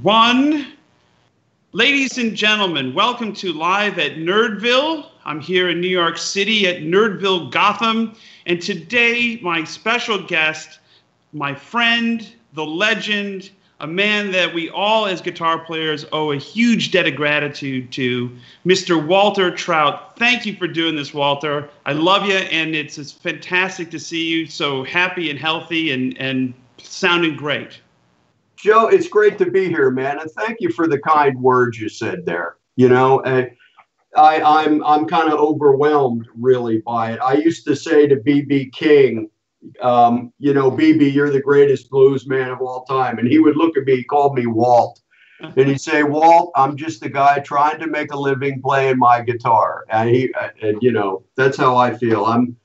One, ladies and gentlemen, welcome to Live at Nerdville. I'm here in New York City at Nerdville Gotham, and today my special guest, my friend, the legend, a man that we all as guitar players owe a huge debt of gratitude to, Mr. Walter Trout. Thank you for doing this, Walter. I love you, and it's, it's fantastic to see you so happy and healthy and, and sounding great. Joe, it's great to be here, man, and thank you for the kind words you said there. You know, I, I'm I'm kind of overwhelmed really by it. I used to say to BB King, um, you know, BB, you're the greatest blues man of all time, and he would look at me, he called me Walt, and he'd say, Walt, I'm just a guy trying to make a living playing my guitar, and he, and you know, that's how I feel. I'm,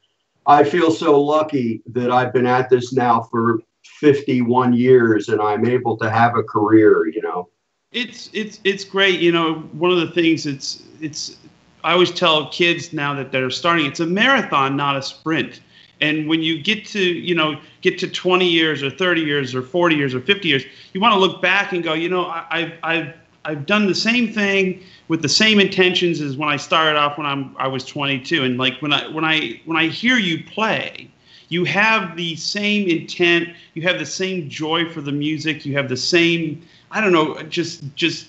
I feel so lucky that I've been at this now for 51 years and I'm able to have a career, you know. It's it's it's great, you know, one of the things it's it's I always tell kids now that they're starting it's a marathon, not a sprint. And when you get to, you know, get to 20 years or 30 years or 40 years or 50 years, you want to look back and go, you know, I, have I've, I've done the same thing with the same intentions as when I started off when I'm, I was 22. And like when I, when I, when I hear you play, you have the same intent you have the same joy for the music you have the same i don't know just just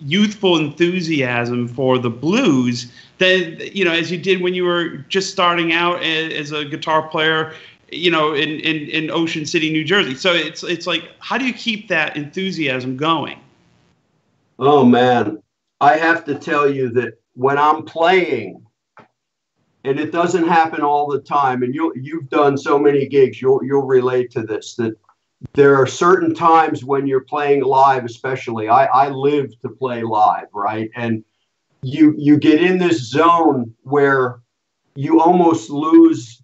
youthful enthusiasm for the blues that you know as you did when you were just starting out as, a guitar player you know in, in in ocean city new jersey. So it's it's like how do you keep that enthusiasm going? Oh man. I have to tell you that when i'm playing and it doesn't happen all the time. And you you've done so many gigs you'll you'll relate to this that there are certain times when you're playing live especially. I i live to play live right? And you you get in this zone where you almost lose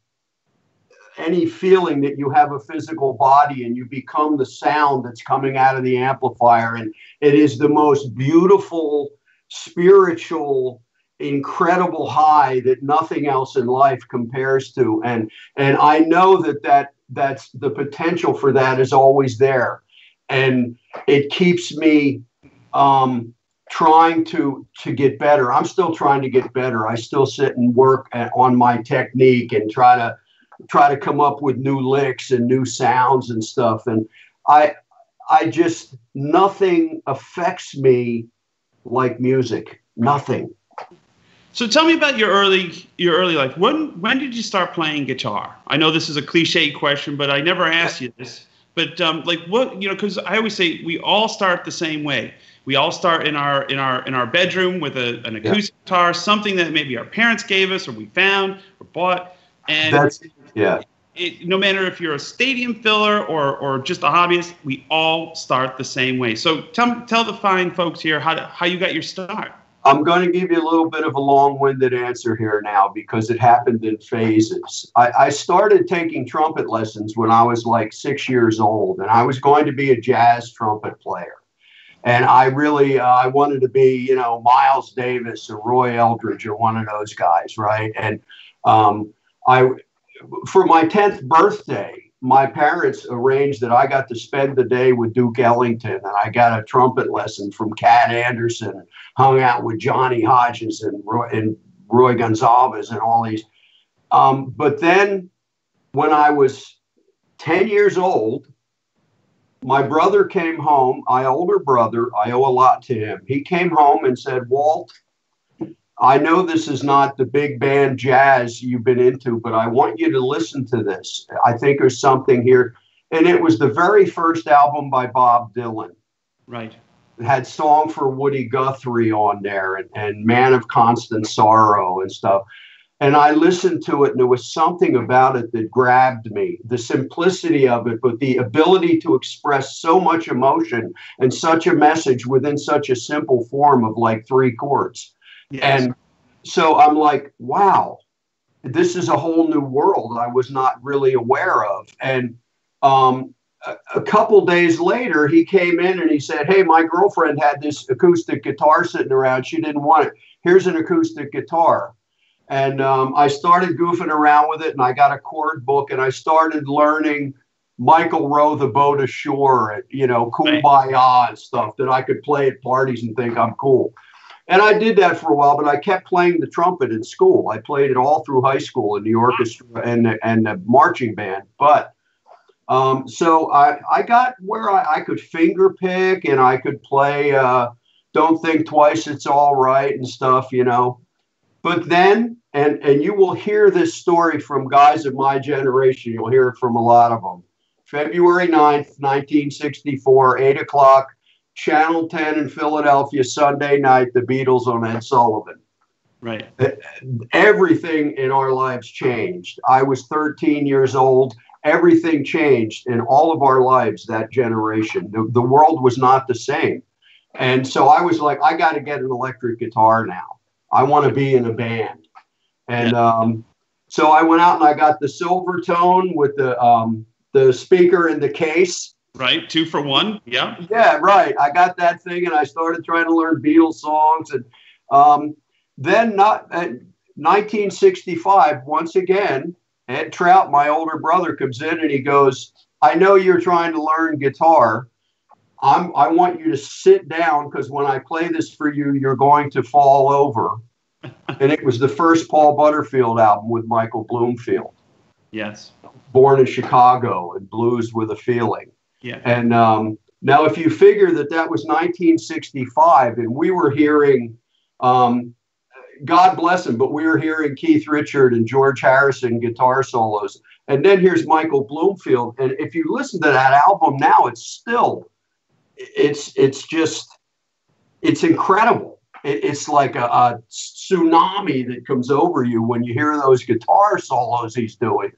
any feeling that you have a physical body and you become the sound that's coming out of the amplifier. And it is the most beautiful spiritual incredible high that nothing else in life compares to. And and i know that that that's the potential for that is always there. And it keeps me um trying to to get better. I'm still trying to get better. I still sit and work at, on my technique and try to try to come up with new licks and new sounds and stuff. And i i just nothing affects me like music. Nothing so tell me about your early your early life. When when did you start playing guitar? I know this is a cliche question, but I never asked you this. But um, like what you know, because I always say we all start the same way. We all start in our in our in our bedroom with a, an acoustic yeah. guitar, something that maybe our parents gave us or we found or bought. And That's, yeah. It, no matter if you're a stadium filler or, or just a hobbyist, we all start the same way. So tell, tell the fine folks here how, to, how you got your start. I'm going to give you a little bit of a long winded answer here now because it happened in phases. I, I, started taking trumpet lessons when I was like six years old, and I was going to be a jazz trumpet player. And I really, uh, I wanted to be, you know, Miles Davis or Roy Eldridge or one of those guys, right? And um, I, for my 10th birthday, my parents arranged that I got to spend the day with Duke Ellington, and I got a trumpet lesson from Cat Anderson, hung out with Johnny Hodges and Roy, and Roy Gonsalves and all these. Um, but then, when I was 10 years old, my brother came home, my older brother, I owe a lot to him. He came home and said, Walt, I know this is not the big band jazz you've been into, but I want you to listen to this. I think there's something here. And it was the very first album by Bob Dylan. Right. It had Song for Woody Guthrie on there and, and Man of Constant Sorrow and stuff. And I listened to it, and there was something about it that grabbed me the simplicity of it, but the ability to express so much emotion and such a message within such a simple form of like three chords. Yes. And so I'm like, wow, this is a whole new world I was not really aware of. And um, a, a couple days later, he came in and he said, Hey, my girlfriend had this acoustic guitar sitting around. She didn't want it. Here's an acoustic guitar. And um, I started goofing around with it and I got a chord book and I started learning Michael row the boat ashore, and, you know, kumbaya and stuff that I could play at parties and think I'm cool. And I did that for a while, but I kept playing the trumpet in school. I played it all through high school in the orchestra and the, and the marching band. But um, so I, I got where I, I, could finger pick and I could play uh, Don't Think Twice, It's All Right and stuff, you know. But then, and, and you will hear this story from guys of my generation, you'll hear it from a lot of them. February 9th, 1964, 8 o'clock, Channel 10 in Philadelphia, Sunday night, the Beatles on Ed Sullivan. Right. Everything in our lives changed. I was 13 years old. Everything changed in all of our lives that generation. The, the world was not the same. And so I was like, I got to get an electric guitar now. I want to be in a band. And yeah. um, so I went out and I got the Silvertone with the um, the speaker in the case right? Two for one. Yeah. Yeah, right. I got that thing, and I started trying to learn Beatles songs, and um, then not uh, 1965. Once again, Ed Trout, my older brother, comes in and he goes, "I know you're trying to learn guitar. I'm. I want you to sit down because when I play this for you, you're going to fall over." and it was the first Paul Butterfield album with Michael Bloomfield. Yes. Born in Chicago and Blues with a Feeling. Yeah. And um, now, if you figure that that was 1965, and we were hearing, um, God bless him, but we were hearing Keith Richard and George Harrison guitar solos, and then here's Michael Bloomfield. And if you listen to that album now, it's still, it's it's just, it's incredible. It, it's like a, a tsunami that comes over you when you hear those guitar solos he's doing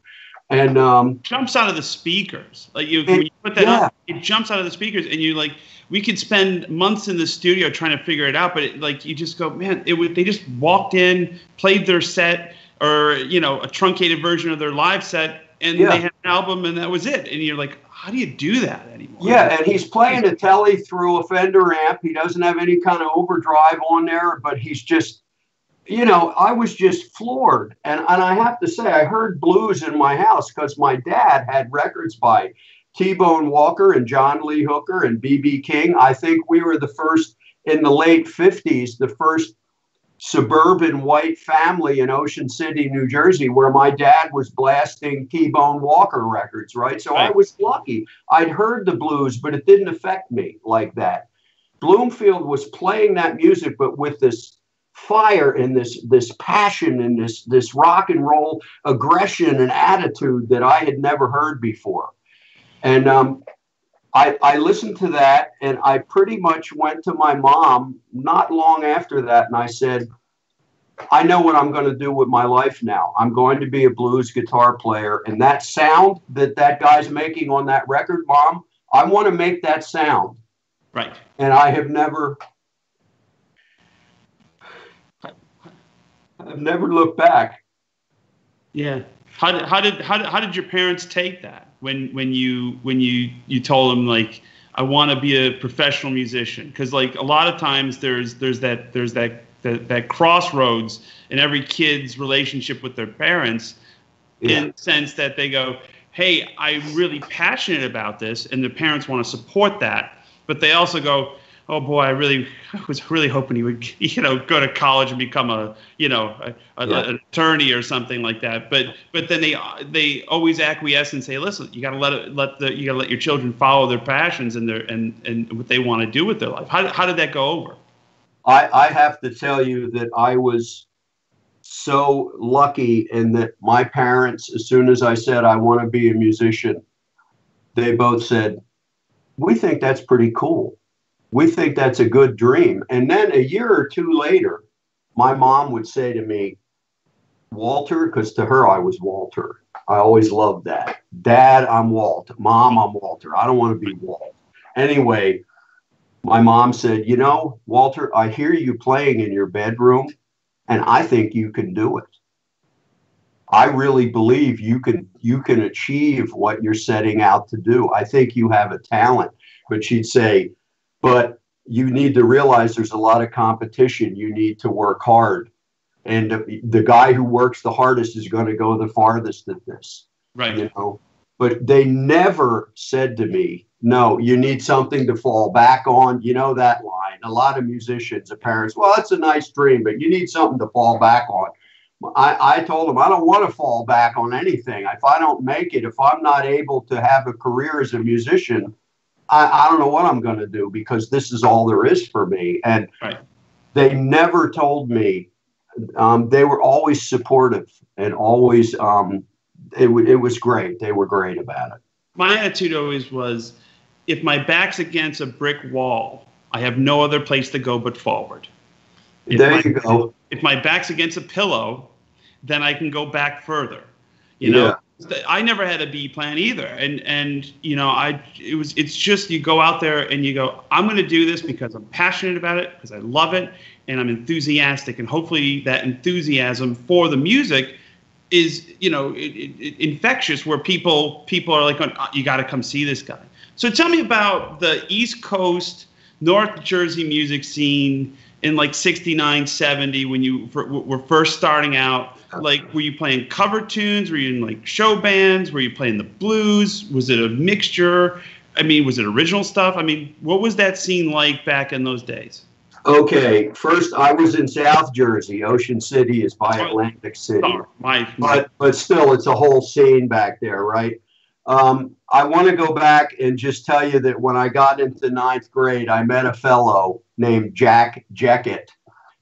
and um, jumps out of the speakers. Like you, when you put that yeah. it jumps out of the speakers, and you like we could spend months in the studio trying to figure it out, but it, like you just go, man, it would they just walked in, played their set, or you know a truncated version of their live set, and yeah. they had an album, and that was it. And you're like, how do you do that anymore? Yeah, and he's playing a telly through a Fender amp. He doesn't have any kind of overdrive on there, but he's just you know, I was just floored. And, and I have to say, I heard blues in my house because my dad had records by T Bone Walker and John Lee Hooker and B.B. King. I think we were the first in the late 50s, the first suburban white family in Ocean City, New Jersey, where my dad was blasting T Bone Walker records, right? So right. I was lucky. I'd heard the blues, but it didn't affect me like that. Bloomfield was playing that music, but with this fire and this this passion and this this rock and roll aggression and attitude that I had never heard before. And um, I, I listened to that and I pretty much went to my mom not long after that and I said, I know what I'm going to do with my life now. I'm going to be a blues guitar player. And that sound that that guy's making on that record, mom, I want to make that sound. Right. And I have never I've never looked back. Yeah. How did how did how did, how did your parents take that when when you when you you told them like I want to be a professional musician because like a lot of times there's there's that there's that that, that crossroads in every kid's relationship with their parents yeah. in the sense that they go hey i'm really passionate about this and the parents want to support that but they also go oh boy, I really I was really hoping he would, you know, go to college and become a, you know, a, a, yeah. an attorney or something like that. But but then they they always acquiesce and say, listen, you got to let it let the you got to let your children follow their passions and their and and what they want to do with their life. How how did that go over? I I have to tell you that I was so lucky in that my parents, as soon as I said I want to be a musician, they both said, "We think that's pretty cool." We think that's a good dream. And then a year or two later, my mom would say to me, Walter, because to her I was Walter. I always loved that. Dad, I'm Walt. Mom, I'm Walter. I don't want to be Walt. Anyway, my mom said, You know, Walter, I hear you playing in your bedroom, and I think you can do it. I really believe you can you can achieve what you're setting out to do. I think you have a talent. But she'd say, but you need to realize there's a lot of competition. You need to work hard. And the guy who works the hardest is going to go the farthest at this. Right. You know? but they never said to me, no, you need something to fall back on. You know that line. A lot of musicians, parents, well, that's a nice dream, but you need something to fall back on. I, I told them I don't want to fall back on anything. If I don't make it, if I'm not able to have a career as a musician, I, I don't know what I'm going to do because this is all there is for me. And right. they never told me. Um, they were always supportive and always. Um, it, it was great. They were great about it. My attitude always was, if my back's against a brick wall, I have no other place to go but forward. If there my, you go. If my back's against a pillow, then I can go back further. You know, yeah. I never had a B plan either, and and you know, I it was it's just you go out there and you go, I'm going to do this because I'm passionate about it, because I love it, and I'm enthusiastic, and hopefully that enthusiasm for the music is you know it, it, infectious, where people people are like, oh, you got to come see this guy. So tell me about the East Coast, North Jersey music scene in like 69 70 when you were first starting out like were you playing cover tunes? Were you in like show bands? Were you playing the blues? Was it a mixture? I mean was it original stuff? I mean what was that scene like back in those days? Okay first i was in south jersey. Ocean city is by atlantic city. Oh, my, my. but but still it's a whole scene back there right um, I want to go back and just tell you that when I got into ninth grade, I met a fellow named Jack Jacket.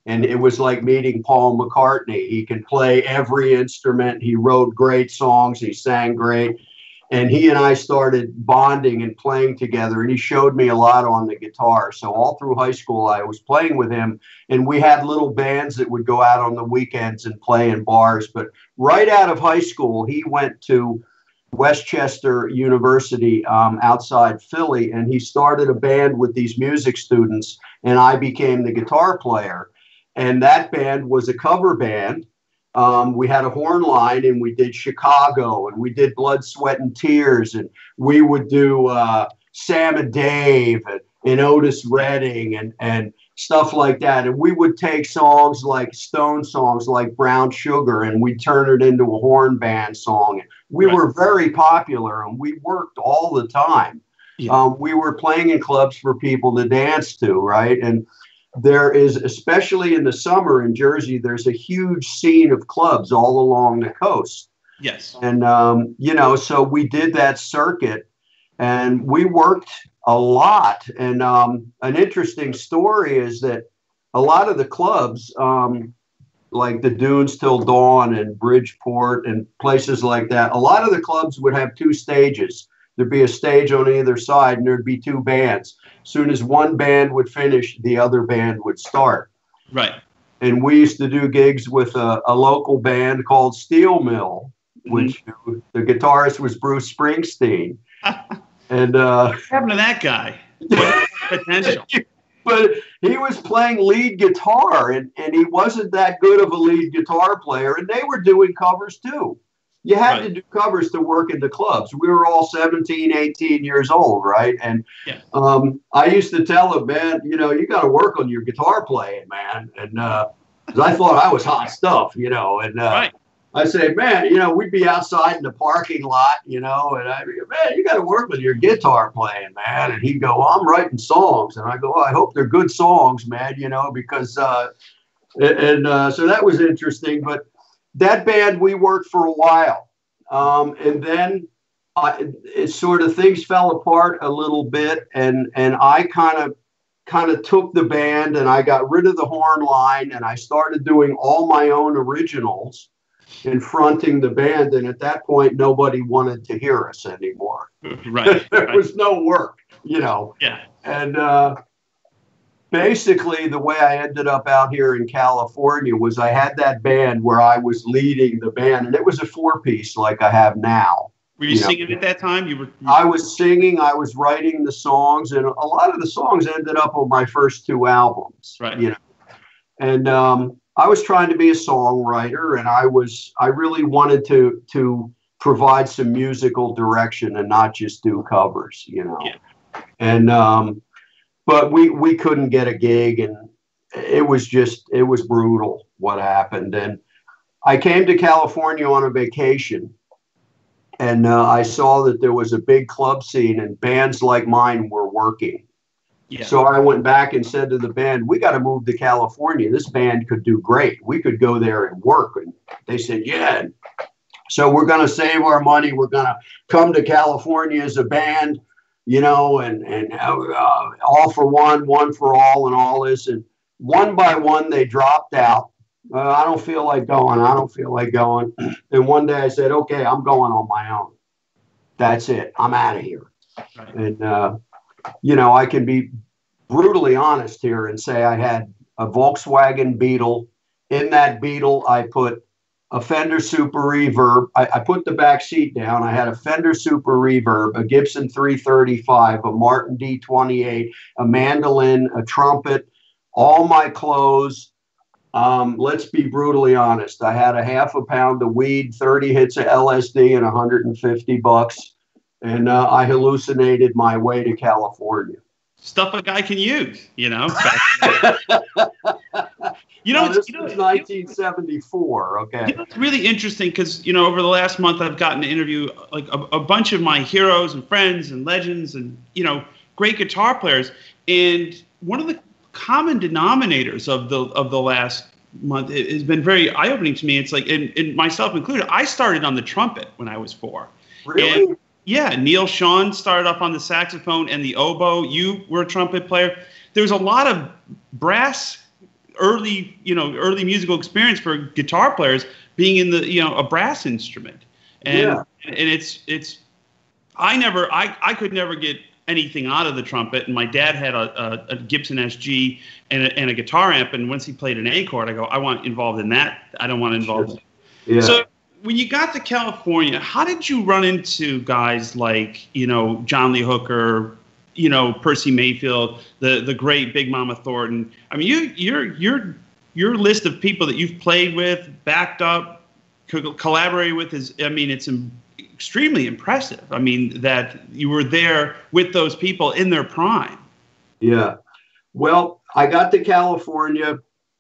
And it was like meeting Paul McCartney. He can play every instrument. He wrote great songs. He sang great. And he and I started bonding and playing together. And he showed me a lot on the guitar. So all through high school, I was playing with him. And we had little bands that would go out on the weekends and play in bars. But right out of high school, he went to West Chester University um, outside Philly, and he started a band with these music students, and I became the guitar player. And that band was a cover band. Um, we had a horn line, and we did Chicago, and we did Blood, Sweat, and Tears, and we would do uh, Sam and Dave and, and Otis Redding, and and stuff like that. And we would take songs like Stone songs like Brown Sugar and we turn it into a horn band song. We right. were very popular and we worked all the time. Yeah. Um, we were playing in clubs for people to dance to, right? And there is, especially in the summer in Jersey, there's a huge scene of clubs all along the coast. Yes. And, um, you know, so we did that circuit and we worked a lot. And um, an interesting story is that a lot of the clubs, um, like the Dunes Till Dawn and Bridgeport and places like that, a lot of the clubs would have two stages. There'd be a stage on either side, and there'd be two bands. As soon as one band would finish, the other band would start. Right. And we used to do gigs with a, a local band called Steel Mill, mm-hmm. which the guitarist was Bruce Springsteen. And uh, what happened to that guy? potential. but he was playing lead guitar and, and he wasn't that good of a lead guitar player. And they were doing covers too. You had right. to do covers to work in the clubs. We were all 17, 18 years old, right? And yeah. um, I used to tell him, man, you know, you got to work on your guitar playing, man. And uh, I thought I was hot stuff, you know. And uh, right. I say, man, you know, we'd be outside in the parking lot, you know, and I, go, man, you got to work with your guitar playing, man. And he'd go, well, I'm writing songs, and I go, well, I hope they're good songs, man, you know, because, uh, and uh, so that was interesting. But that band, we worked for a while, um, and then I, it sort of things fell apart a little bit, and and I kind of kind of took the band and I got rid of the horn line and I started doing all my own originals in fronting the band. And at that point, nobody wanted to hear us anymore. Right. there right. was no work, you know. Yeah. And uh, basically, the way I ended up out here in California was I had that band where I was leading the band, and it was a four piece like I have now. Were you, you singing know. at that time? You were, you I was singing. I was writing the songs, and a lot of the songs ended up on my first two albums. Right. You know, and um, I was trying to be a songwriter, and I was I really wanted to to provide some musical direction and not just do covers, you know. Yeah. And um, but we we couldn't get a gig, and it was just it was brutal what happened. And I came to California on a vacation, and uh, I saw that there was a big club scene and bands like mine were working. Yeah. So I went back and said to the band, "We got to move to California. This band could do great. We could go there and work." And they said, "Yeah." So we're going to save our money. We're going to come to California as a band, you know, and and uh, all for one, one for all, and all this. And one by one, they dropped out. Uh, I don't feel like going. I don't feel like going. And one day I said, "Okay, I'm going on my own. That's it. I'm out of here." Right. And uh, you know, I can be brutally honest here and say I had a Volkswagen Beetle. In that Beetle, I put a Fender Super Reverb. I, I, put the back seat down. I had a Fender Super Reverb, a Gibson 335, a Martin D28, a mandolin, a trumpet, all my clothes. Um, let's be brutally honest. I had a half a pound of weed, 30 hits of LSD, and 150 bucks and uh, I hallucinated my way to California. Stuff a guy can use, you know. you know, this you know, was 1974. Okay. You know, it's really interesting because you know over the last month I've gotten to interview like a, a bunch of my heroes and friends and legends and you know great guitar players, and one of the common denominators of the of the last month it has been very eye opening to me. It's like, and, and myself included, I started on the trumpet when I was four. Really? And, yeah, Neal Schon started off on the saxophone and the oboe. You were a trumpet player. There's a lot of brass early, you know, early musical experience for guitar players being in the, you know, a brass instrument. And yeah. and it's it's I never I I could never get anything out of the trumpet. And my dad had a, a, a Gibson SG and a, and a guitar amp. And once he played an A chord, I go, I want involved in that. I don't want to involve. Sure. Yeah. So when you got to California, how did you run into guys like you know John Lee Hooker, you know Percy Mayfield, the the great Big Mama Thornton? I mean, you your your your list of people that you've played with, backed up, co- collaborated with is I mean it's extremely impressive. I mean that you were there with those people in their prime. Yeah. Well, I got to California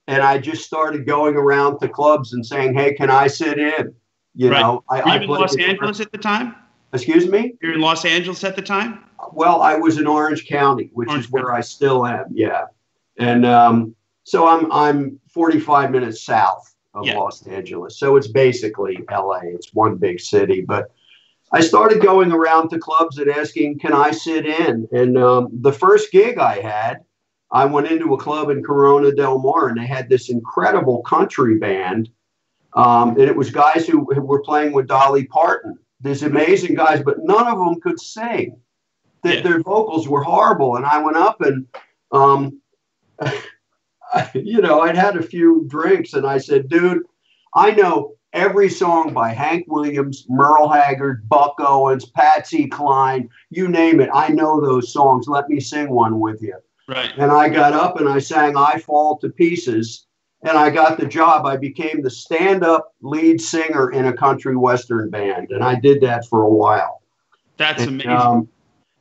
and I just started going around to clubs and saying, "Hey, can I sit in?" You right. know, I, Were you I in Los Angeles at the time? Excuse me? You're in Los Angeles at the time? Well, I was in Orange County, which Orange is where County. I still am. Yeah, and um, so I'm I'm 45 minutes south of yeah. Los Angeles, so it's basically LA. It's one big city, but. I started going around to clubs and asking, "Can I sit in?" And um, the first gig I had, I went into a club in Corona Del Mar, and they had this incredible country band um, and it was guys who, who, were playing with Dolly Parton. These amazing guys, but none of them could sing. yeah. Their vocals were horrible. And I went up and, um, you know, I'd had a few drinks and I said, dude, I know every song by Hank Williams, Merle Haggard, Buck Owens, Patsy Cline, you name it. I know those songs. Let me sing one with you. Right. And I got up and I sang I Fall to Pieces and I got the job. I became the stand up lead singer in a country western band. And I did that for a while. That's and, amazing. Um,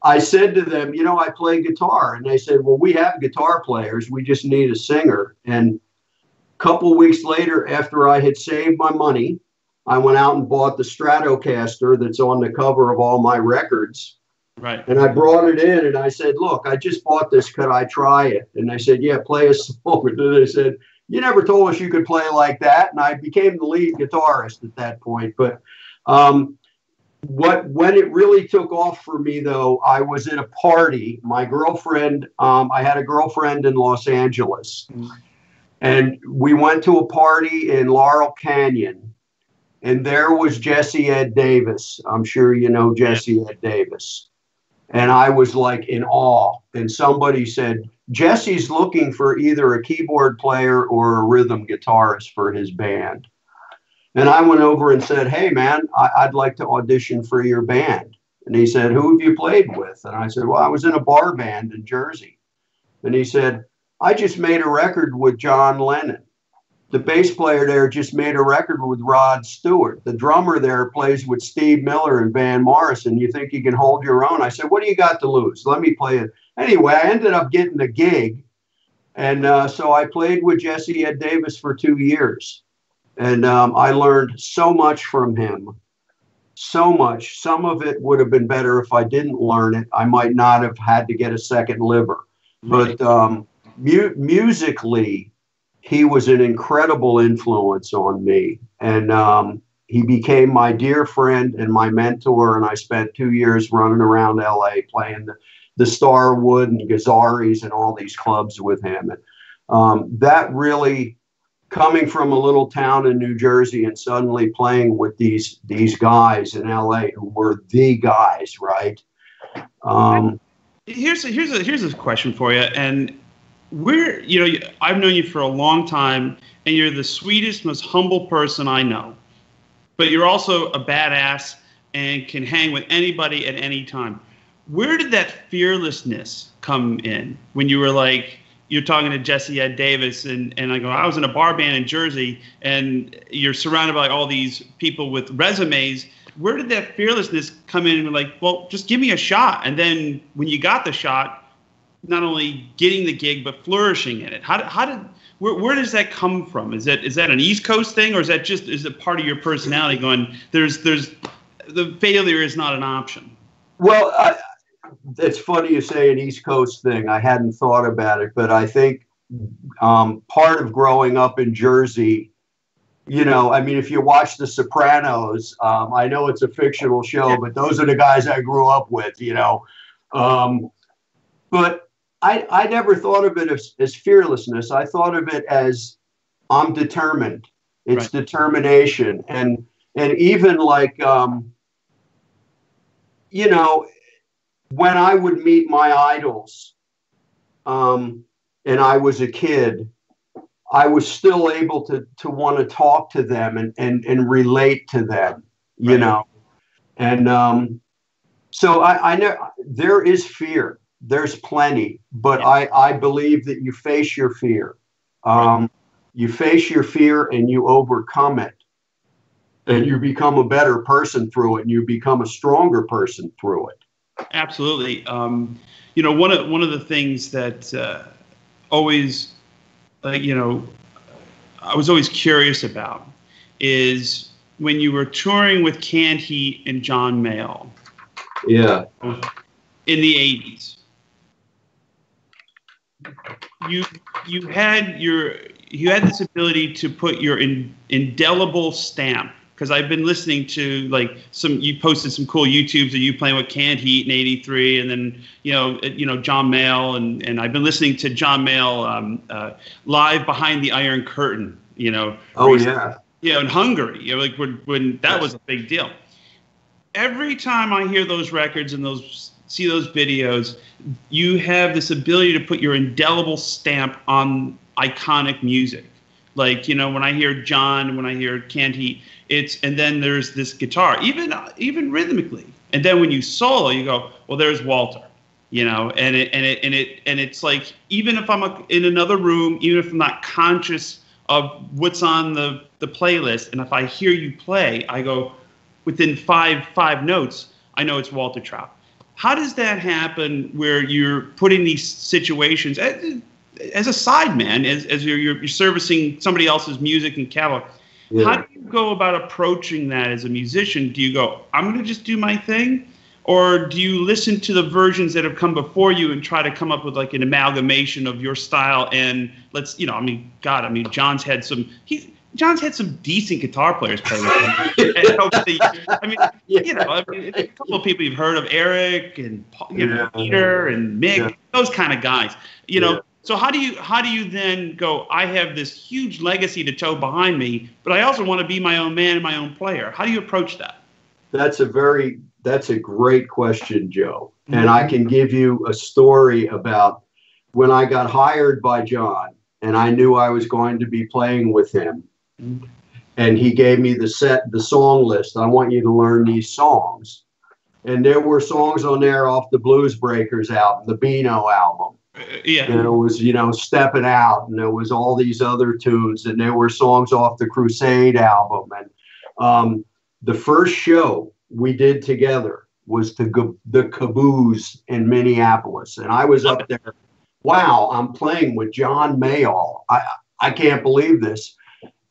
I said to them, you know, I play guitar. And they said, well, we have guitar players. We just need a singer. And a couple weeks later, after I had saved my money, I went out and bought the Stratocaster that's on the cover of all my records. Right. And I brought it in and I said, Look, I just bought this. Could I try it? And they said, Yeah, play a song. And they said, you never told us you could play like that. And I became the lead guitarist at that point. But um, what when it really took off for me though, I was at a party. My girlfriend, um, I had a girlfriend in Los Angeles, and we went to a party in Laurel Canyon, and there was Jesse Ed Davis. I'm sure you know Jesse Ed Davis. And I was like in awe. And somebody said, Jesse's looking for either a keyboard player or a rhythm guitarist for his band. And I went over and said, Hey, man, I- would like to audition for your band. And he said, Who have you played with? And I said, Well, I was in a bar band in Jersey. And he said, I just made a record with John Lennon. The bass player there just made a record with Rod Stewart. The drummer there plays with Steve Miller and Van Morrison. You think you can hold your own? I said, What do you got to lose? Let me play it anyway, I ended up getting a gig. And uh, so I played with Jesse Ed Davis for two years. And um, I learned so much from him. so much. Some of it would have been better if I didn't learn it. I might not have had to get a second liver. But um, mu- musically, he was an incredible influence on me. And um, he became my dear friend and my mentor. And I spent two years running around LA playing the, the Starwood and Gazzarri's and all these clubs with him. And um, that really coming from a little town in New Jersey and suddenly playing with these these guys in LA who were the guys, right? Um, here's a, here's a here's a question for you, and we're you know I've known you for a long time, and you're the sweetest, most humble person I know, but you're also a badass and can hang with anybody at any time. Where did that fearlessness come in when you were like? you're talking to Jesse Ed Davis, and, and I go, I was in a bar band in Jersey, and you're surrounded by all these people with resumes. Where did that fearlessness come in? And like, well, just give me a shot. And then when you got the shot, not only getting the gig but flourishing in it. How how did where, where does that come from? Is that is that an East Coast thing, or is that just is it part of your personality? Going, there's there's the failure is not an option. Well, I, it's funny you say an East Coast thing. I hadn't thought about it, but I think um, part of growing up in Jersey, you know, I mean, if you watch The Sopranos, um, I know it's a fictional show, but those are the guys I grew up with, you know. Um, but I, I never thought of it as, as fearlessness. I thought of it as I'm determined. It's right. determination, and and even like um, you know, when I would meet my idols, um, and I was a kid, I was still able to to want to talk to them and and and relate to them, you right. know, and um, so I, I know there is fear. There's plenty, but yeah. I I believe that you face your fear. Um, right. You face your fear and you overcome it, and you become a better person through it, and you become a stronger person through it. Absolutely. Um, you know, one of one of the things that uh, always, like, you know, I was always curious about is when you were touring with Canned Heat and John Mayall. Yeah. In the '80s, you you had your you had this ability to put your in, indelible stamp because I've been listening to like some you posted some cool YouTubes of you playing with Canned Heat in '83, and then you know you know John Mayall, and and I've been listening to John Mayall um, uh, live behind the Iron Curtain. You know. Oh recently. yeah. Yeah, in Hungary, you know, like when, when that was a big deal. Every time I hear those records and those see those videos, you have this ability to put your indelible stamp on iconic music. Like you know, when I hear John, when I hear Canned Heat, it's and then there's this guitar, even even rhythmically, and then when you solo, you go, well, there's Walter, you know, and it and it and it and it's like even if I'm a, in another room, even if I'm not conscious of what's on the the playlist, and if I hear you play, I go within five five notes, I know it's Walter Trout. How does that happen where you're putting these situations? as a sideman, as, as you're, you're, servicing somebody else's music and catalog, yeah. how do you go about approaching that as a musician? Do you go, I'm going to just do my thing? Or do you listen to the versions that have come before you and try to come up with like an amalgamation of your style? And let's, you know, I mean, God, I mean, John's had some, he's, John's had some decent guitar players play with him. I mean, yeah. you know, I mean, a couple of people you've heard of, Eric and you know, yeah. Peter and Mick, yeah. those kind of guys. You know, so how do you how do you then go? I have this huge legacy to tow behind me, but I also want to be my own man and my own player. How do you approach that? That's a very that's a great question, Joe. And I mm-hmm. can give you a story about when I got hired by John and I knew I was going to be playing with him. Mm-hmm. And he gave me the set, the song list. I want you to learn these songs. And there were songs on there off the Blues Breakers album, the Beano album yeah. And it was, you know, Stepping Out, and there was all these other tunes, and there were songs off the Crusade album. And um, the first show we did together was the the Caboose in Minneapolis, and I was up there. Wow, I'm playing with John Mayall. I I can't believe this.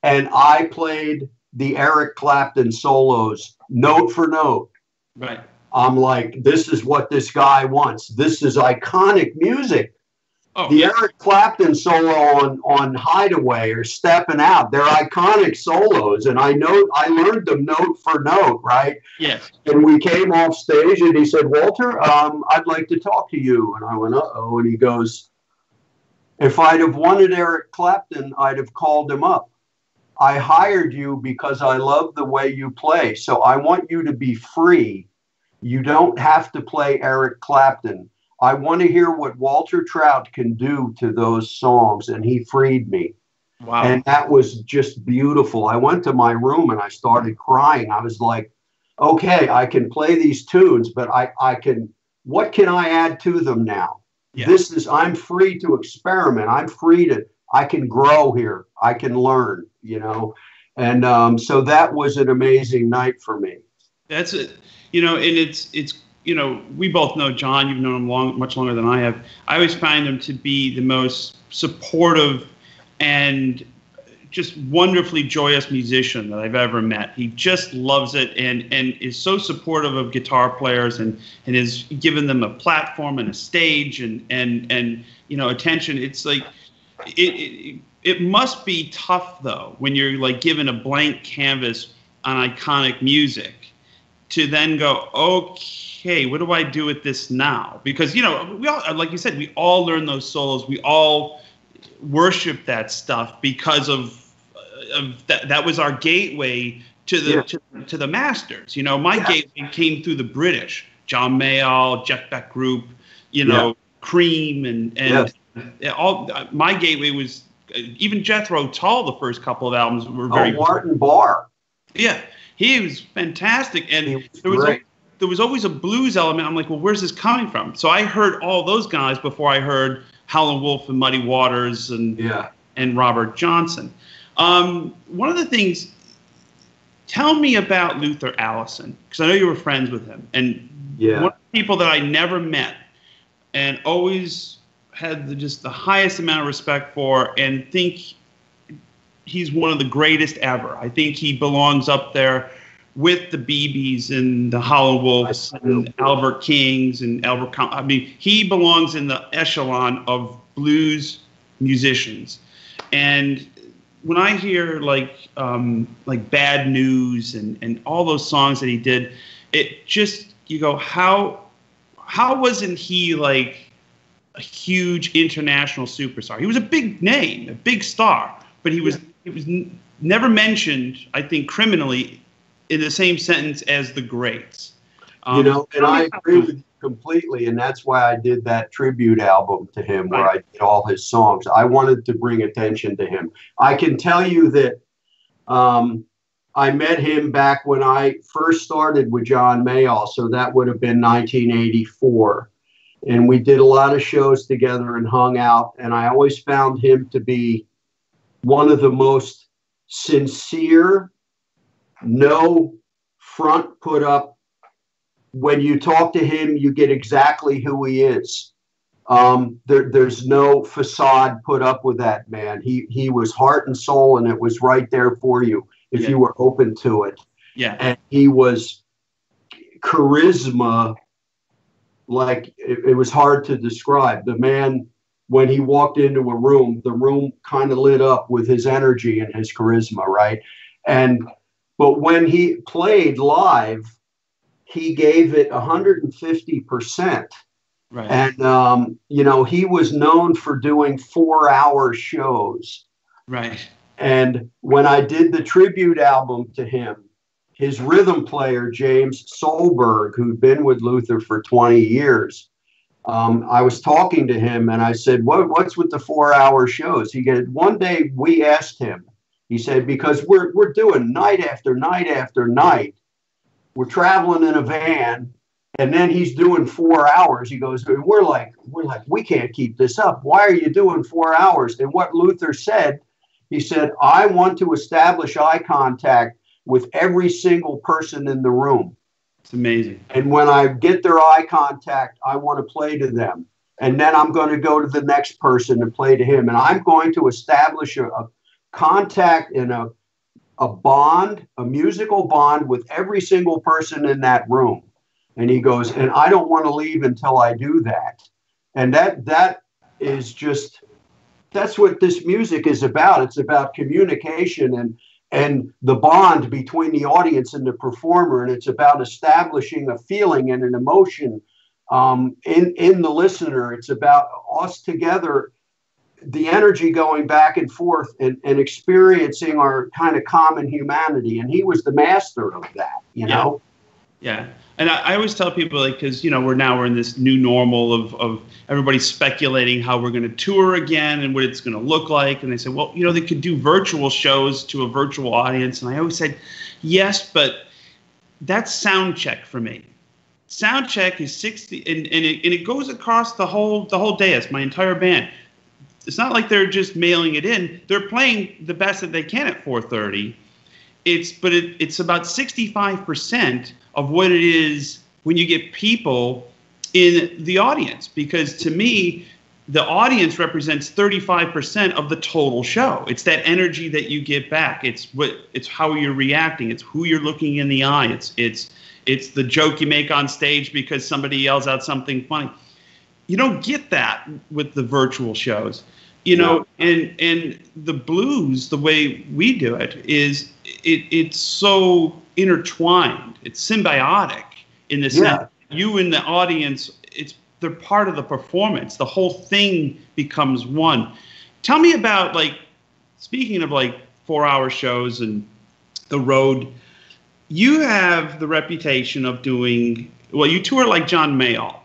And I played the Eric Clapton solos note for note. Right. I'm like, this is what this guy wants. This is iconic music. Oh, the. Eric Clapton solo on on Hideaway or Stepping Out, they're iconic solos, and I know I learned them note for note, right? Yes. And we came off stage, and he said, "Walter, um, I'd like to talk to you." And I went, "Uh oh," and he goes, "If I'd have wanted Eric Clapton, I'd have called him up. I hired you because I love the way you play, so I want you to be free. You don't have to play Eric Clapton." I want to hear what Walter Trout can do to those songs. And he freed me. Wow. And that was just beautiful. I went to my room and I started crying. I was like, okay, I can play these tunes, but I, I can, what can I add to them now? Yeah. This is, I'm free to experiment. I'm free to, I can grow here. I can learn, you know? And um, so that was an amazing night for me. That's it. You know, and it's, it's, you know, we both know John. You've known him long, much longer than I have. I always find him to be the most supportive and just wonderfully joyous musician that I've ever met. He just loves it and and is so supportive of guitar players and and has given them a platform and a stage and and and you know attention. It's like it, it it must be tough though when you're like given a blank canvas on iconic music to then go okay what do i do with this now because you know we all like you said we all learn those solos we all worship that stuff because of, uh, of that that was our gateway to the Yeah. to, to the masters you know my Yeah. gateway came through the british john mayall jeff beck group you know cream and and yeah, all uh, my gateway was uh, even jethro tull the first couple of albums were Oh, very Martin Barre. yeah, he was fantastic, and was there was a, there was always a blues element. I'm like, well, where's this coming from? So I heard all those guys before I heard Howlin' Wolf and Muddy Waters and Yeah. and Robert Johnson. Um, one of the things, tell me about Luther Allison because I know you were friends with him, and Yeah. one of the people that I never met and always had the, just the highest amount of respect for, and think he's one of the greatest ever. I think he belongs up there with the BBs and the Howlin' Wolves and Albert Kings and Albert. Com- I mean, he belongs in the echelon of blues musicians. And when I hear like um, like Bad News and and all those songs that he did, it just you go how how wasn't he like a huge international superstar? He was a big name, a big star, but he was he was n- never mentioned. I think criminally in the same sentence as the greats. you Um, know, and I agree with you completely, and that's why I did that tribute album to him, where Right. I did all his songs. I wanted to bring attention to him. I can tell you that um, I met him back when I first started with John Mayall, so that would have been 1984, and we did a lot of shows together and hung out. And I always found him to be one of the most sincere, no front put up when you talk to him, you get exactly who he is. Um, there, there's no facade put up with that man. He he was heart and soul, and it was right there for you if Yeah. you were open to it. yeah, And he was charisma, like it, it was hard to describe. The man, when he walked into a room, the room kind of lit up with his energy and his charisma, right? And but when he played live, he gave it 150 percent. right. And um, you know, he was known for doing four-hour shows. right. And when I did the tribute album to him, his rhythm player, James Solberg, who'd been with Luther for 20 years, um, I was talking to him and I said, what, What's with the four hour shows? He said, One day we asked him, he said, Because we're, we're doing night after night after night. We're traveling in a van and then he's doing four hours. He goes, We're like, we're like, we can't keep this up. Why are you doing four hours? And what Luther said, he said, I want to establish eye contact with every single person in the room. It's amazing. And when I get their eye contact, I want to play to them. And then I'm going to go to the next person and play to him. And I'm going to establish a, a contact and a a bond, a musical bond with every single person in that room. And he goes, and I don't want to leave until I do that. And that that is just that's what this music is about. It's about communication and and the bond between the audience and the performer, and it's about establishing a feeling and an emotion um, in in the listener. It's about us together the energy going back and forth and, and experiencing our kind of common humanity. And he was the master of that, you know? Yeah. And I, I always tell people, like, because, you know, we're now we're in this new normal of, of everybody speculating how we're going to tour again and what it's going to look like. And they say, well, you know, they could do virtual shows to a virtual audience. And I always said, yes, but that's sound check for me sound check is 60 and, and, it, and it goes across the whole the whole day it's my entire band it's not like they're just mailing it in. They're playing the best that they can at 4:30. It's but it, it's about 65% of what it is when you get people in the audience because to me the audience represents 35% of the total show. It's that energy that you get back. It's what it's how you're reacting. It's who you're looking in the eye. It's it's it's the joke you make on stage because somebody yells out something funny. You don't get that with the virtual shows you know and and the blues the way we do it is it, it's so intertwined. It's symbiotic in the yeah. sense you and the audience it's they're part of the performance. The whole thing becomes one. Tell me about like speaking of like four hour shows and the road you have the reputation of doing well you tour like john mayall.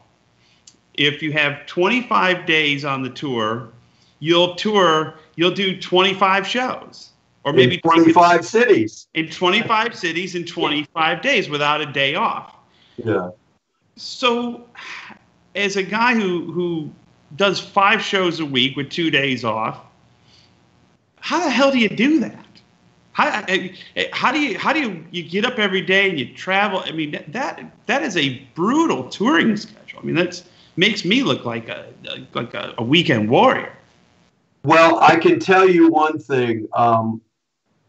If you have 25 days on the tour you'll tour, you'll do 25 shows or maybe in 25 cities. In 25 cities in 25 days without a day off. Yeah. So as a guy who who does 5 shows a week with 2 days off, how the hell do you do that? How, eh, eh, how do you how do you you get up every day and you travel? I mean that that is a brutal touring schedule. I mean that makes me look like a like a, a weekend warrior. Well, I can tell you one thing. Um,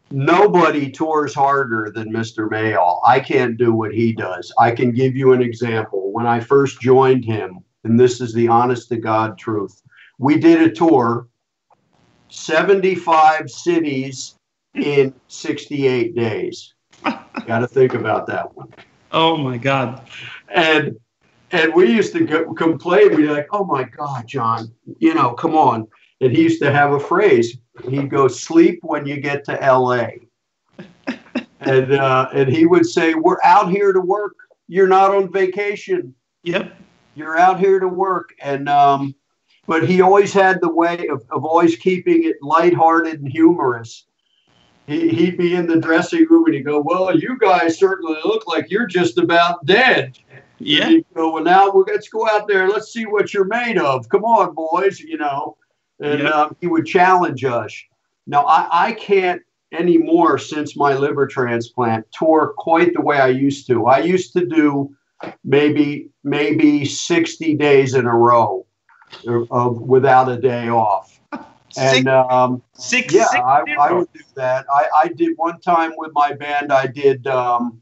nobody tours harder than Mr. Mayall. I can't do what he does. I can give you an example. When I first joined him, and this is the honest to God truth, we did a tour, 75 cities in 68 days. Got to think about that one. Oh my God. And and we used to go, complain. We'd be like, "Oh my God, John, you know, come on." And he used to have a phrase. He'd go, "Sleep when you get to L.A." and uh, and he would say, "We're out here to work. You're not on vacation. Yep, you're out here to work." And um, but he always had the way of, of always keeping it lighthearted and humorous. He, he'd be in the dressing room and he'd go, "Well, you guys certainly look like you're just about dead." Yeah. And he'd go, "Well, now we're, let's go out there. Let's see what you're made of. Come on, boys. You know." And yep. um, he would challenge us. Now I, I can't anymore since my liver transplant tour quite the way I used to. I used to do maybe maybe 60 days in a row of without a day off. And um, six, yeah, I, I, would do that. I, I did one time with my band. I did um,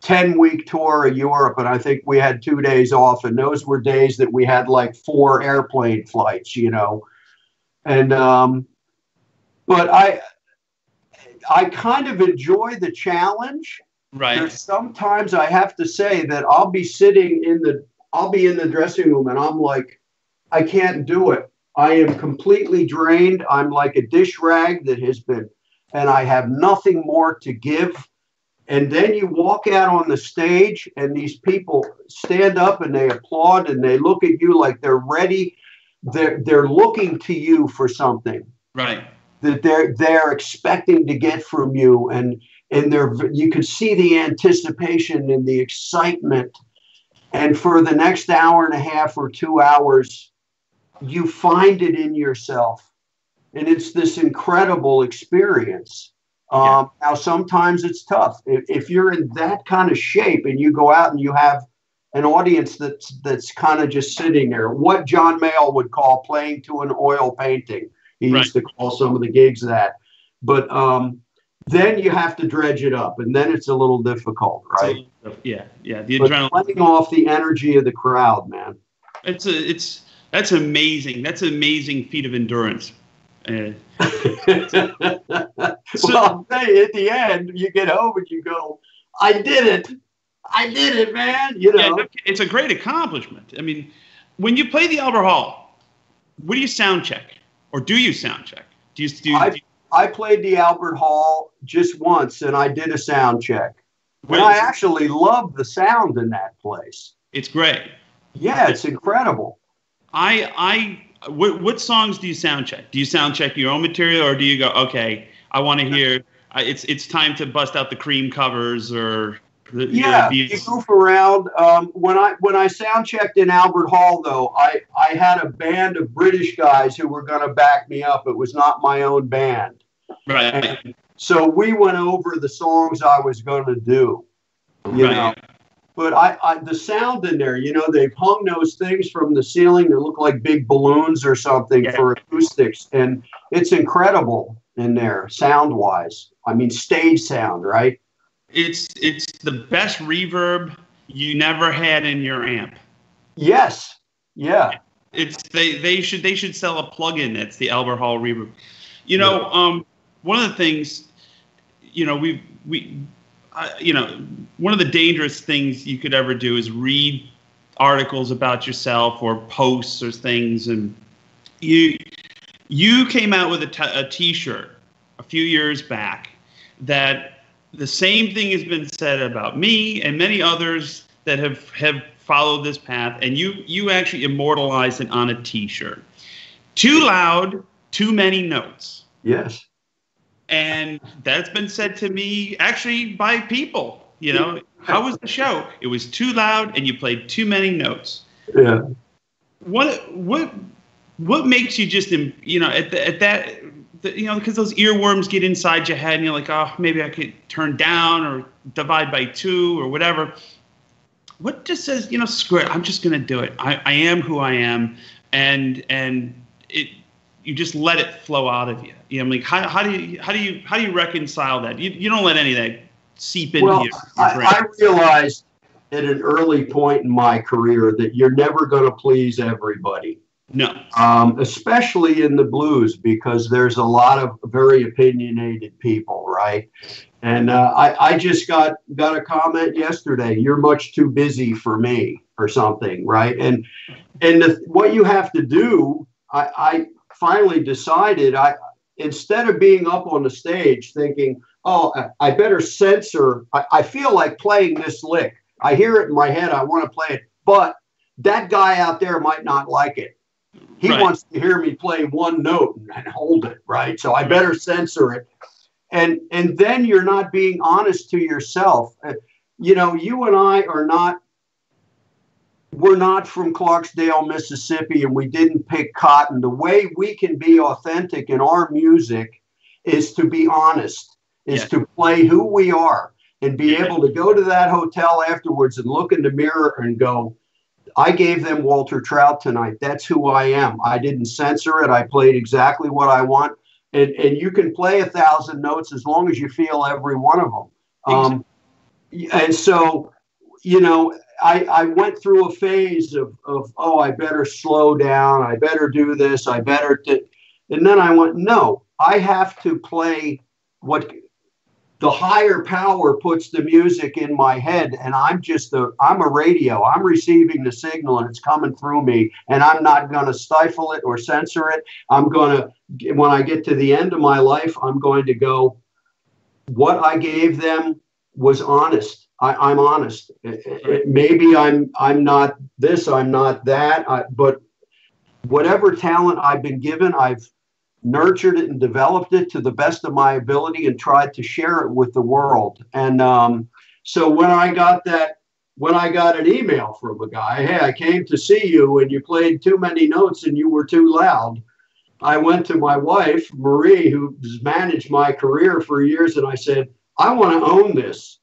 10 week tour of Europe, and I think we had two days off. And those were days that we had like four airplane flights, you know and um, but I I kind of enjoy the challenge. Right. There's sometimes I have to say that I'll be sitting in the I'll be in the dressing room and I'm like, I can't do it. I am completely drained. I'm like a dish rag that has been, and I have nothing more to give. And then you walk out on the stage, and these people stand up and they applaud and they look at you like they're ready they're they're looking to you for something. Right. That they're they're expecting to get from you and and they're you can see the anticipation and the excitement. And for the next hour and a half or two hours you find it in yourself. And it's this incredible experience. Um, now sometimes it's tough. If, if you're in that kind of shape and you go out and you have an audience that's that's kind of just sitting there. What John Mayall would call playing to an oil painting. He right. used to call some of the gigs that. But um, then you have to dredge it up, and then it's a little difficult, right? Yeah, yeah. The But adrenaline. playing off the energy of the crowd, man. It's a, it's that's amazing. That's an amazing feat of endurance. Uh, well, hey, at the end, you get home and you go, "I did it! I did it, man!" You yeah, know. it's a great accomplishment. I mean, when you play the Albert Hall, what do you sound check, or do you sound check? Do you do? I- do you- I played the Albert Hall just once, and I did a sound check. And Well, I actually love the sound in that place. it's great. Yeah, it's incredible. I I what what songs do you sound check? Do you sound check your own material, or do you go, okay, I want to hear. I- It's it's time to bust out the cream covers or the, you know, Yeah, the- you goof around. Um, when I when I sound checked in Albert Hall, though, I I had a band of British guys who were going to back me up. It was not my own band, right. so we went over the songs I was going to do. You right. know, but I, I the sound in there, you know, they've hung those things from the ceiling that look like big balloons or something Yeah. for acoustics, and it's incredible in there sound wise. I mean, stage sound, right? It's it's the best reverb you never had in your amp. Yes, yeah. It's they they should they should sell a plug-in that's the Albert Hall reverb. You know, um, one of the things, you know, we we, uh, you know, one of the dangerous things you could ever do is read articles about yourself or posts or things, and you you came out with a t- a T-shirt a few years back that the same thing has been said about me and many others that have have followed this path and you you actually immortalized it on a t-shirt. Too loud too many notes. Yes. and that's been said to me actually by people you know? How was the show? It was too loud and you played too many notes. Yeah. what what what makes you just you know at, the, at that the, you know because those earworms get inside your head and you're like oh maybe i could turn down or divide by two or whatever. What just says you know screw it i'm just going to do it. I, I am who i am and and it you just let it flow out of you. You know I'm like how, how do you how do you how do you reconcile that? You, you don't let any of that seep into Well, your, your brain. I, I realized at an early point in my career that you're never going to please everybody. No um, especially in the blues, because there's a lot of very opinionated people, right? And uh, I, I just got got a comment yesterday. You're much too busy for me, or something, right? And and the, what you have to do, I, I finally decided. I instead of being up on the stage thinking, oh, I- better censor. I, I feel like playing this lick. I hear it in my head. I want to play it, but that guy out there might not like it. He Right. wants to hear me play one note and, hold it, right? So I better censor it. And and then you're not being honest to yourself. Uh, You know, you and I are not we're not from Clarksdale, Mississippi, and we didn't pick cotton. The way we can be authentic in our music is to be honest, is Yeah. to play who we are and be Yeah. able to go to that hotel afterwards and look in the mirror and go, I gave them Walter Trout tonight. That's who I am. I didn't censor it. I played exactly what I want. And, and you can play a thousand notes as long as you feel every one of them. Um, and so, you know, I, I went through a phase of, of, oh, I better slow down. I better do this. I better. T-. And then I went, no, I have to play what the higher power puts the music in my head and i'm just a i'm a radio. I'm receiving the signal and it's coming through me and i'm not going to stifle it or censor it. I'm going to when i get to the end of my life i'm going to go what i gave them was honest. I, i'm honest. It- it- maybe i'm i'm not this i'm not that I, but whatever talent i've been given i've nurtured it and developed it to the best of my ability and tried to share it with the world. And um, so when I got that, when I got an email from a guy, hey, I came to see you and you played too many notes and you were too loud. I went to my wife, Marie, who's managed my career for years, and I said, I want to own this.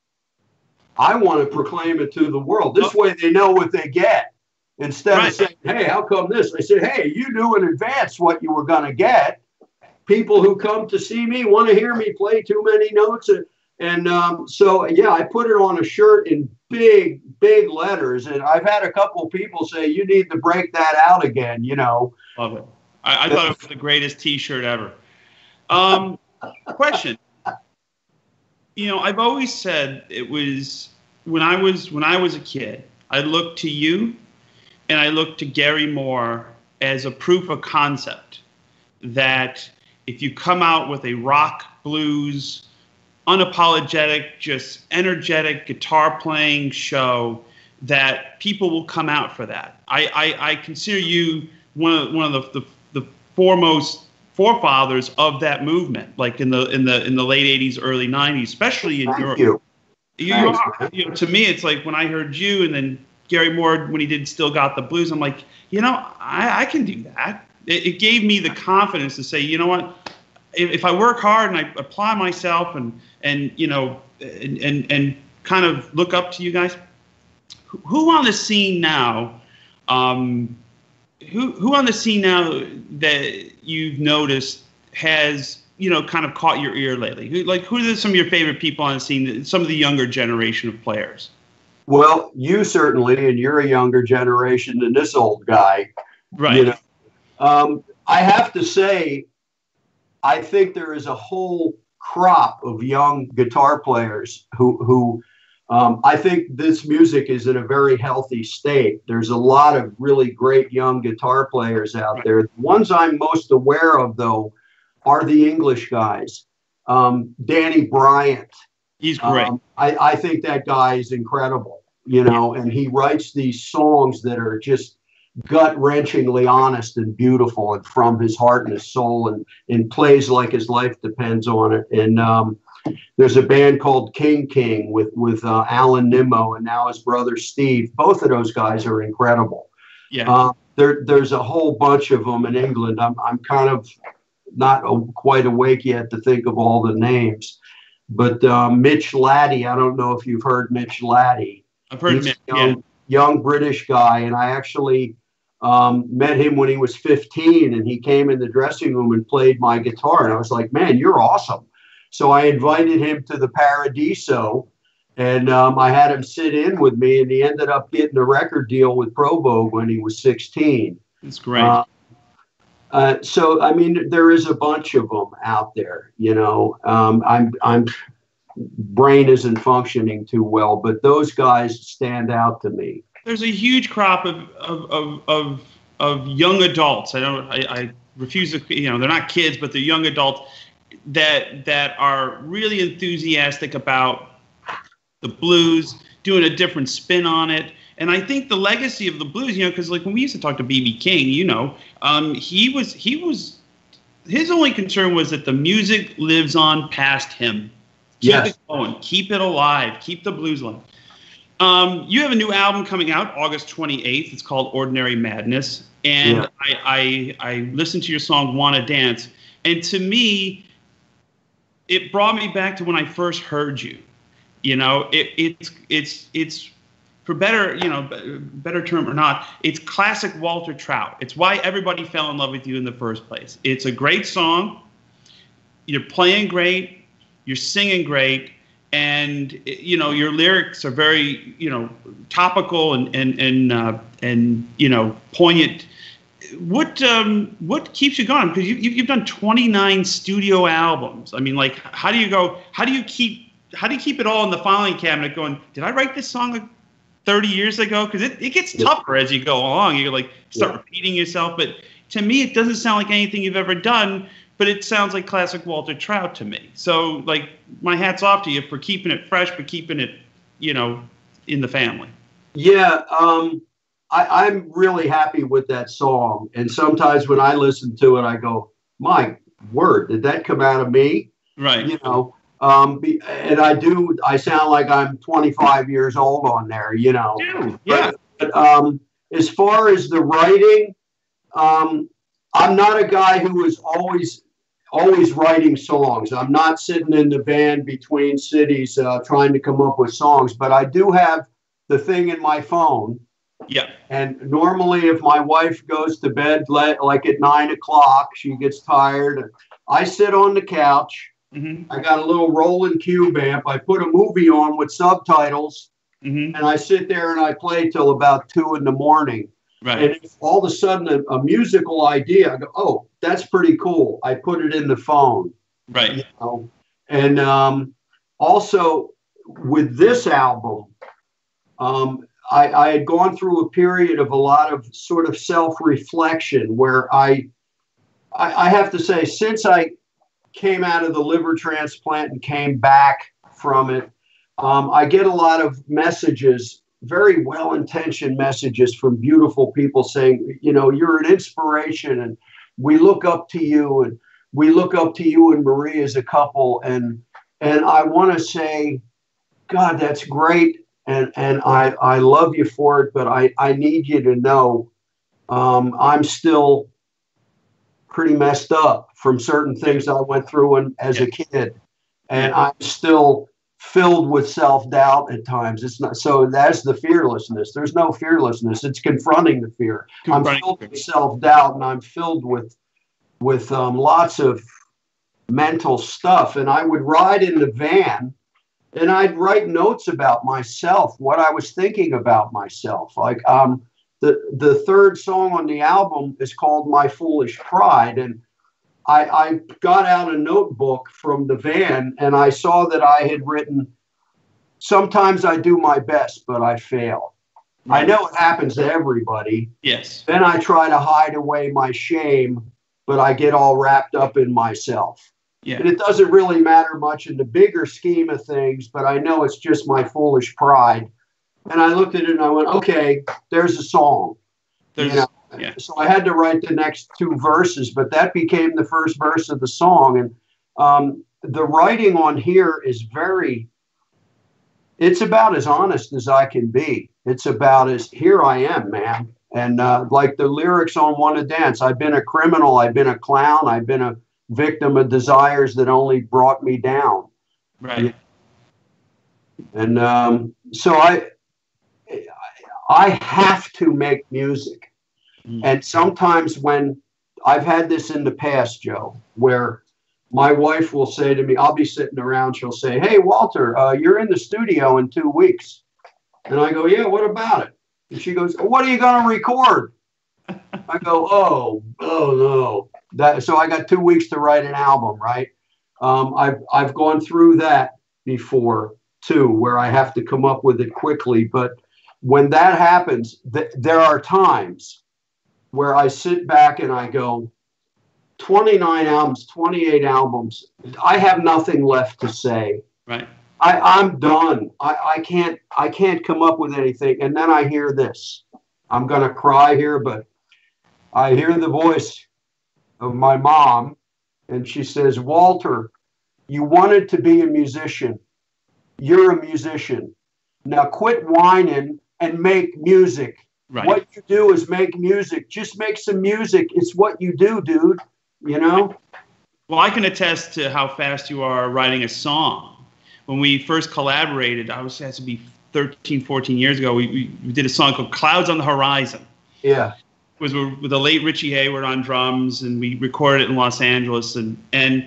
I want to proclaim it to the world. This way they know what they get. Instead Right. of saying, hey, how come this? I said, hey, you knew in advance what you were going to get people who come to see me want to hear me play too many notes. And, and um, so, yeah, I put it on a shirt in big, big letters. And I've had a couple people say, you need to break that out again, you know. Love it. I, I thought it was the greatest t shirt ever. Um, question. You know, I've always said it was when I was when I was a kid, I looked to you and I looked to Gary Moore as a proof of concept that if you come out with a rock, blues, unapologetic, just energetic guitar playing show, that people will come out for that. I, I, I consider you one of one of the, the, the foremost forefathers of that movement, like in the in the in the late '80s, early '90s, especially in Thank Europe. you. You, Thanks, are, you know, to me, it's like when I heard you, and then Gary Moore when he did "Still Got the Blues." I'm like, you know, I, I can do that. It, it gave me the confidence to say, you know what, if, if I work hard and I apply myself and and you know and and, and kind of look up to you guys, who, who on the scene now, um, who who on the scene now that you've noticed has you know kind of caught your ear lately? Who, like who are some of your favorite people on the scene? Some of the younger generation of players. Well, you certainly, and you're a younger generation than this old guy. Right. You know, um, I have to say, I think there is a whole crop of young guitar players who who um, I think this music is in a very healthy state. There's a lot of really great young guitar players out there. The ones I'm most aware of, though, are the English guys. Um, Danny Bryant. He's great. Um, I, I think that guy is incredible, you know, and he writes these songs that are just gut wrenchingly honest and beautiful and from his heart and his soul and, and plays like his life depends on it. And um, there's a band called King King with, with uh, Alan Nimmo and now his brother Steve. Both of those guys are incredible. yeah. Uh, there, there's a whole bunch of them in England. I'm, I'm kind of not quite awake yet to think of all the names. But uh, Mitch Laddie, I don't know if you've heard Mitch Laddie. I've heard. He's young, yeah. young British guy, and I actually um, met him when he was 15, and he came in the dressing room and played my guitar, and I was like, "Man, you're awesome!" So I invited him to the Paradiso, and um, I had him sit in with me, and he ended up getting a record deal with Provogue when he was 16. It's great. Uh, uh, so I mean, there is a bunch of them out there. You know, um, I'm I'm brain isn't functioning too well, but those guys stand out to me. There's a huge crop of of of of, of young adults. I don't. I, I refuse to. You know, they're not kids, but they're young adults that that are really enthusiastic about the blues, doing a different spin on it. And I think the legacy of the blues, you know, because like when we used to talk to BB King, you know, um, he was he was his only concern was that the music lives on past him. Keep Yes. it going, keep it alive, keep the blues alive. Um, you have a new album coming out August 28th. It's called Ordinary Madness, and Yeah. I, I I listened to your song "Wanna Dance," and to me, it brought me back to when I first heard you. You know, it, it's it's it's for better you know better term or not, it's classic Walter Trout. It's why everybody fell in love with you in the first place. It's a great song. You're playing great. You're singing great. And you know your lyrics are very you know topical and and and uh, and you know poignant what um, what keeps you going? Because you, you, you've done 29 studio albums. I mean, like, how do you go? How do you keep how do you keep it all in the filing cabinet? Going, did I write this song 30 years ago? Because it, it gets Yeah. tougher as you go along. You're like start Yeah. repeating yourself. But to me, it doesn't sound like anything you've ever done. But it sounds like classic Walter Trout to me. So, like, my hats off to you for keeping it fresh, but keeping it, you know, in the family. Yeah, um, I, I'm really happy with that song. And sometimes when I listen to it, I go, "My word, did that come out of me?" Right. You know. Um, and I do. I sound like I'm 25 years old on there. You know. Dude, yeah. But um, as far as the writing, um, I'm not a guy who is always always writing songs. I'm not sitting in the van between cities uh, trying to come up with songs, but I do have the thing in my phone. Yeah. And normally, if my wife goes to bed le- like at nine o'clock, she gets tired. I sit on the couch. Mm-hmm. I got a little rolling cube amp. I put a movie on with subtitles, Mm-hmm. and I sit there and I play till about two in the morning. Right. And if all of a sudden a, a musical idea, I go, oh, that's pretty cool. I put it in the phone. right. You know? And um, also with this album, um, I, I had gone through a period of a lot of sort of self-reflection where I, I, I have to say, since I came out of the liver transplant and came back from it, um, I get a lot of messages, very well-intentioned messages from beautiful people saying, you know, you're an inspiration, and we look up to you, and we look up to you and Marie as a couple, and and I want to say, God, that's great, and and I I love you for it, but I I need you to know, um, I'm still pretty messed up from certain things I went through when, as a kid, and I'm still filled with self doubt at times. It's not so. That's the fearlessness. There's no fearlessness. It's confronting the fear. I'm filled with self doubt, and I'm filled with with um, lots of mental stuff. And I would ride in the van, and I'd write notes about myself, what I was thinking about myself. Like um, the the third song on the album is called "My Foolish Pride," and I, I got out a notebook from the van and I saw that I had written, Sometimes I do my best, but I fail. I know it happens to everybody. Yes. Then I try to hide away my shame, but I get all wrapped up in myself. Yeah. And it doesn't really matter much in the bigger scheme of things, but I know it's just my foolish pride. And I looked at it and I went, okay, there's a song. There's. You know, yeah. So I had to write the next two verses, but that became the first verse of the song. And um, the writing on here is very, it's about as honest as I can be. It's about as, here I am, man. And uh, like the lyrics on Wanna Dance, I've been a criminal, I've been a clown, I've been a victim of desires that only brought me down. Right. And um, so I, I have to make music. Mm. And sometimes when I've had this in the past, Joe, where my wife will say to me, I'll be sitting around, she'll say, Hey, Walter, uh, you're in the studio in two weeks. And I go, Yeah, what about it? And she goes, What are you going to record? I go, Oh, oh no. That, so I got two weeks to write an album, right? Um, I've, I've gone through that before too, where I have to come up with it quickly. But when that happens, th- there are times where I sit back and I go, 29 albums, 28 albums. I have nothing left to say. Right. I, I'm done. I, I can't I can't come up with anything. And then I hear this. I'm gonna cry here, but I hear the voice of my mom, and she says, Walter, you wanted to be a musician. You're a musician. Now quit whining and make music. Right. What you do is make music. Just make some music. It's what you do, dude. You know? Well, I can attest to how fast you are writing a song. When we first collaborated, I was has to be 13, 14 years ago. We, we, we did a song called "Clouds on the Horizon." Yeah. It was with the late Richie Hayward on drums, and we recorded it in Los Angeles, and and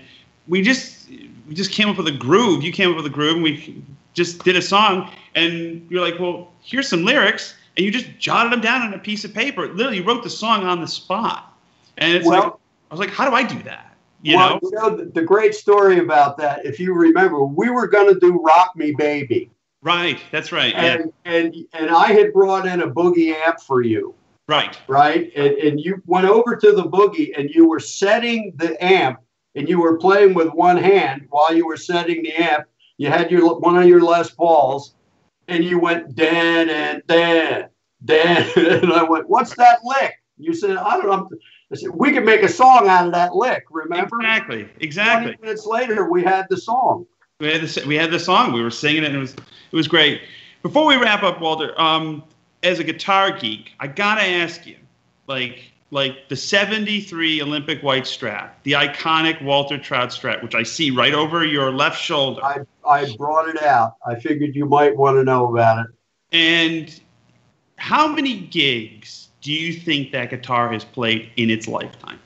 we just we just came up with a groove. You came up with a groove, and we just did a song. And you're like, well, here's some lyrics, and you just jotted them down on a piece of paper. Literally wrote the song on the spot. And it's Well- like, I was like, how do I do that? You well, know? you know the, the great story about that, if you remember, we were going to do "Rock Me, Baby," Right. That's right. Yeah. and and and I had brought in a boogie amp for you, Right. right? And and you went over to the boogie, and you were setting the amp, and you were playing with one hand while you were setting the amp. You had your one of your Les Pauls, and you went dan and dan dan, and I went, "What's that lick?" You said, "I don't know." I said, "We could make a song out of that lick." Remember? Exactly. 20 Exactly. minutes later, we had the song. We had the we had the song. We were singing it, and it was it was great. Before we wrap up, Walter, um, as a guitar geek, I gotta ask you, like like the '73 Olympic white strat, the iconic Walter Trout strat, which I see right over your left shoulder, I, I brought it out. I figured you might want to know about it. and how many gigs do you think that guitar has played in its lifetime?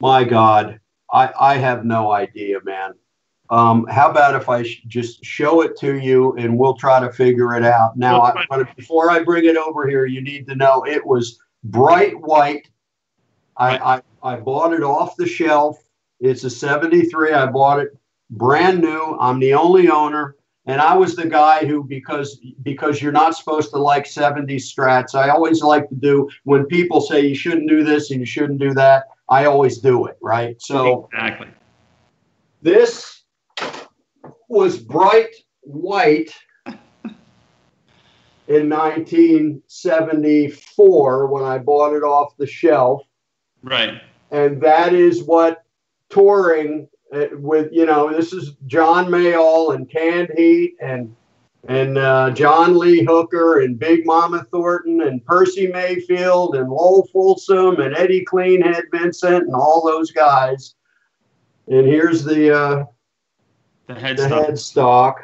My God. I, I have no idea, man. Um, how about if I sh- just show it to you and we'll try to figure it out? Now, I, but before I bring it over here, you need to know it was bright white. I, I, I bought it off the shelf. It's a 73. I bought it brand new. I'm the only owner. And I was the guy who, because because you're not supposed to like 70 strats, I always like to do when people say you shouldn't do this and you shouldn't do that. I always do it, right? So exactly. This was bright white in 1974 when I bought it off the shelf. Right. And that is what touring uh, with, you know, this is John Mayall and Canned Heat and and uh, John Lee Hooker and Big Mama Thornton and Percy Mayfield and Lowell Fulsom and Eddie Cleanhead Vinson and all those guys. And here's the uh, the headstock. The headstock.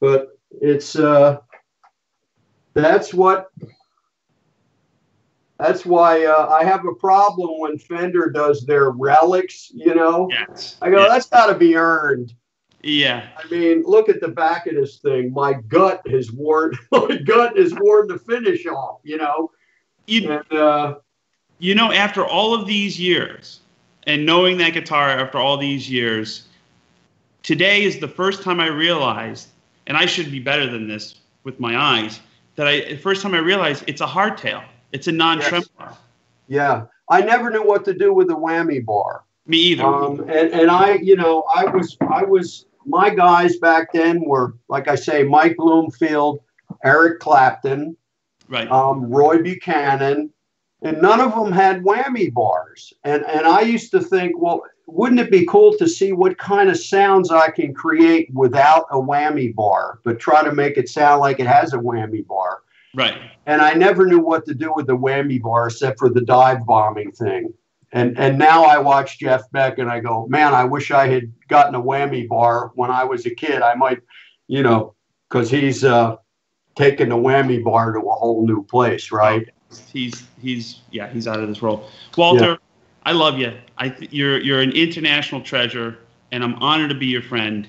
But it's uh, that's what that's why uh, I have a problem when Fender does their relics. You know, yes. I go, yes. that's got to be earned. Yeah. I mean, look at the back of this thing. My gut has worn. My gut has worn the finish off. You know. You, and, uh, you know, after all of these years, and knowing that guitar after all these years, today is the first time I realized, and I should be better than this with my eyes, that I the first time I realized it's a hardtail. It's a non-tremolo. Yes. Yeah, I never knew what to do with the whammy bar. Me either. Um, and, and I, you know, I was, I was, my guys back then were, like I say, Mike Bloomfield, Eric Clapton, right, um, Roy Buchanan, and none of them had whammy bars. And and I used to think, well, wouldn't it be cool to see what kind of sounds I can create without a whammy bar, but try to make it sound like it has a whammy bar? Right. And I never knew what to do with the whammy bar except for the dive bombing thing. And and now I watch Jeff Beck and I go, man, I wish I had gotten a whammy bar when I was a kid. I might, you know, because he's uh, taken the whammy bar to a whole new place, right? He's he's yeah, he's out of this world. Walter, yeah. I love you. I th- you're you're an international treasure, and I'm honored to be your friend.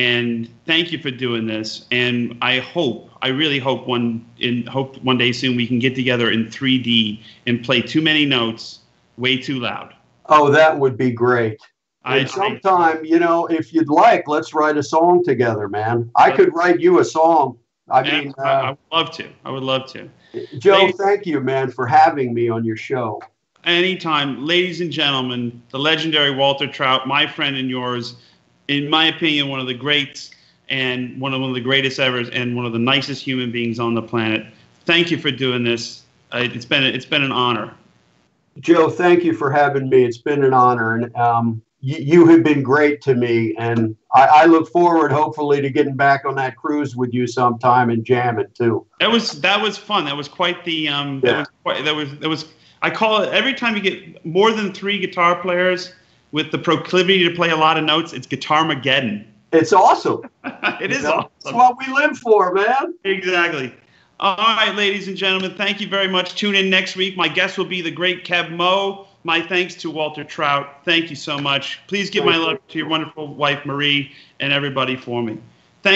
And thank you for doing this. And I hope, I really hope one in hope one day soon we can get together in 3D and play too many notes way too loud. Oh, that would be great. I, and sometime, you know, if you'd like, let's write a song together, man. I could write you a song. I mean, uh, I would love to. I would love to. Joe, ladies, thank you, man, for having me on your show. Anytime, ladies and gentlemen, the legendary Walter Trout, my friend and yours, in my opinion, one of the greats and one of, one of the greatest ever, and one of the nicest human beings on the planet. Thank you for doing this. Uh, it's been it's been an honor. Joe, thank you for having me. It's been an honor, and um, you, you, have been great to me. And I, I, look forward, hopefully, to getting back on that cruise with you sometime and jamming too. That was that was fun. That was quite the um. Yeah. That was quite, that was that was. I call it every time you get more than three guitar players with the proclivity to play a lot of notes. It's Guitar Mageddon. It's awesome. it is awesome. It's what we live for, man. Exactly. All right, ladies and gentlemen, thank you very much. Tune in next week. My guest will be the great Keb' Mo'. My thanks to Walter Trout. Thank you so much. Please give thank my love to your wonderful wife, Marie, and everybody for me.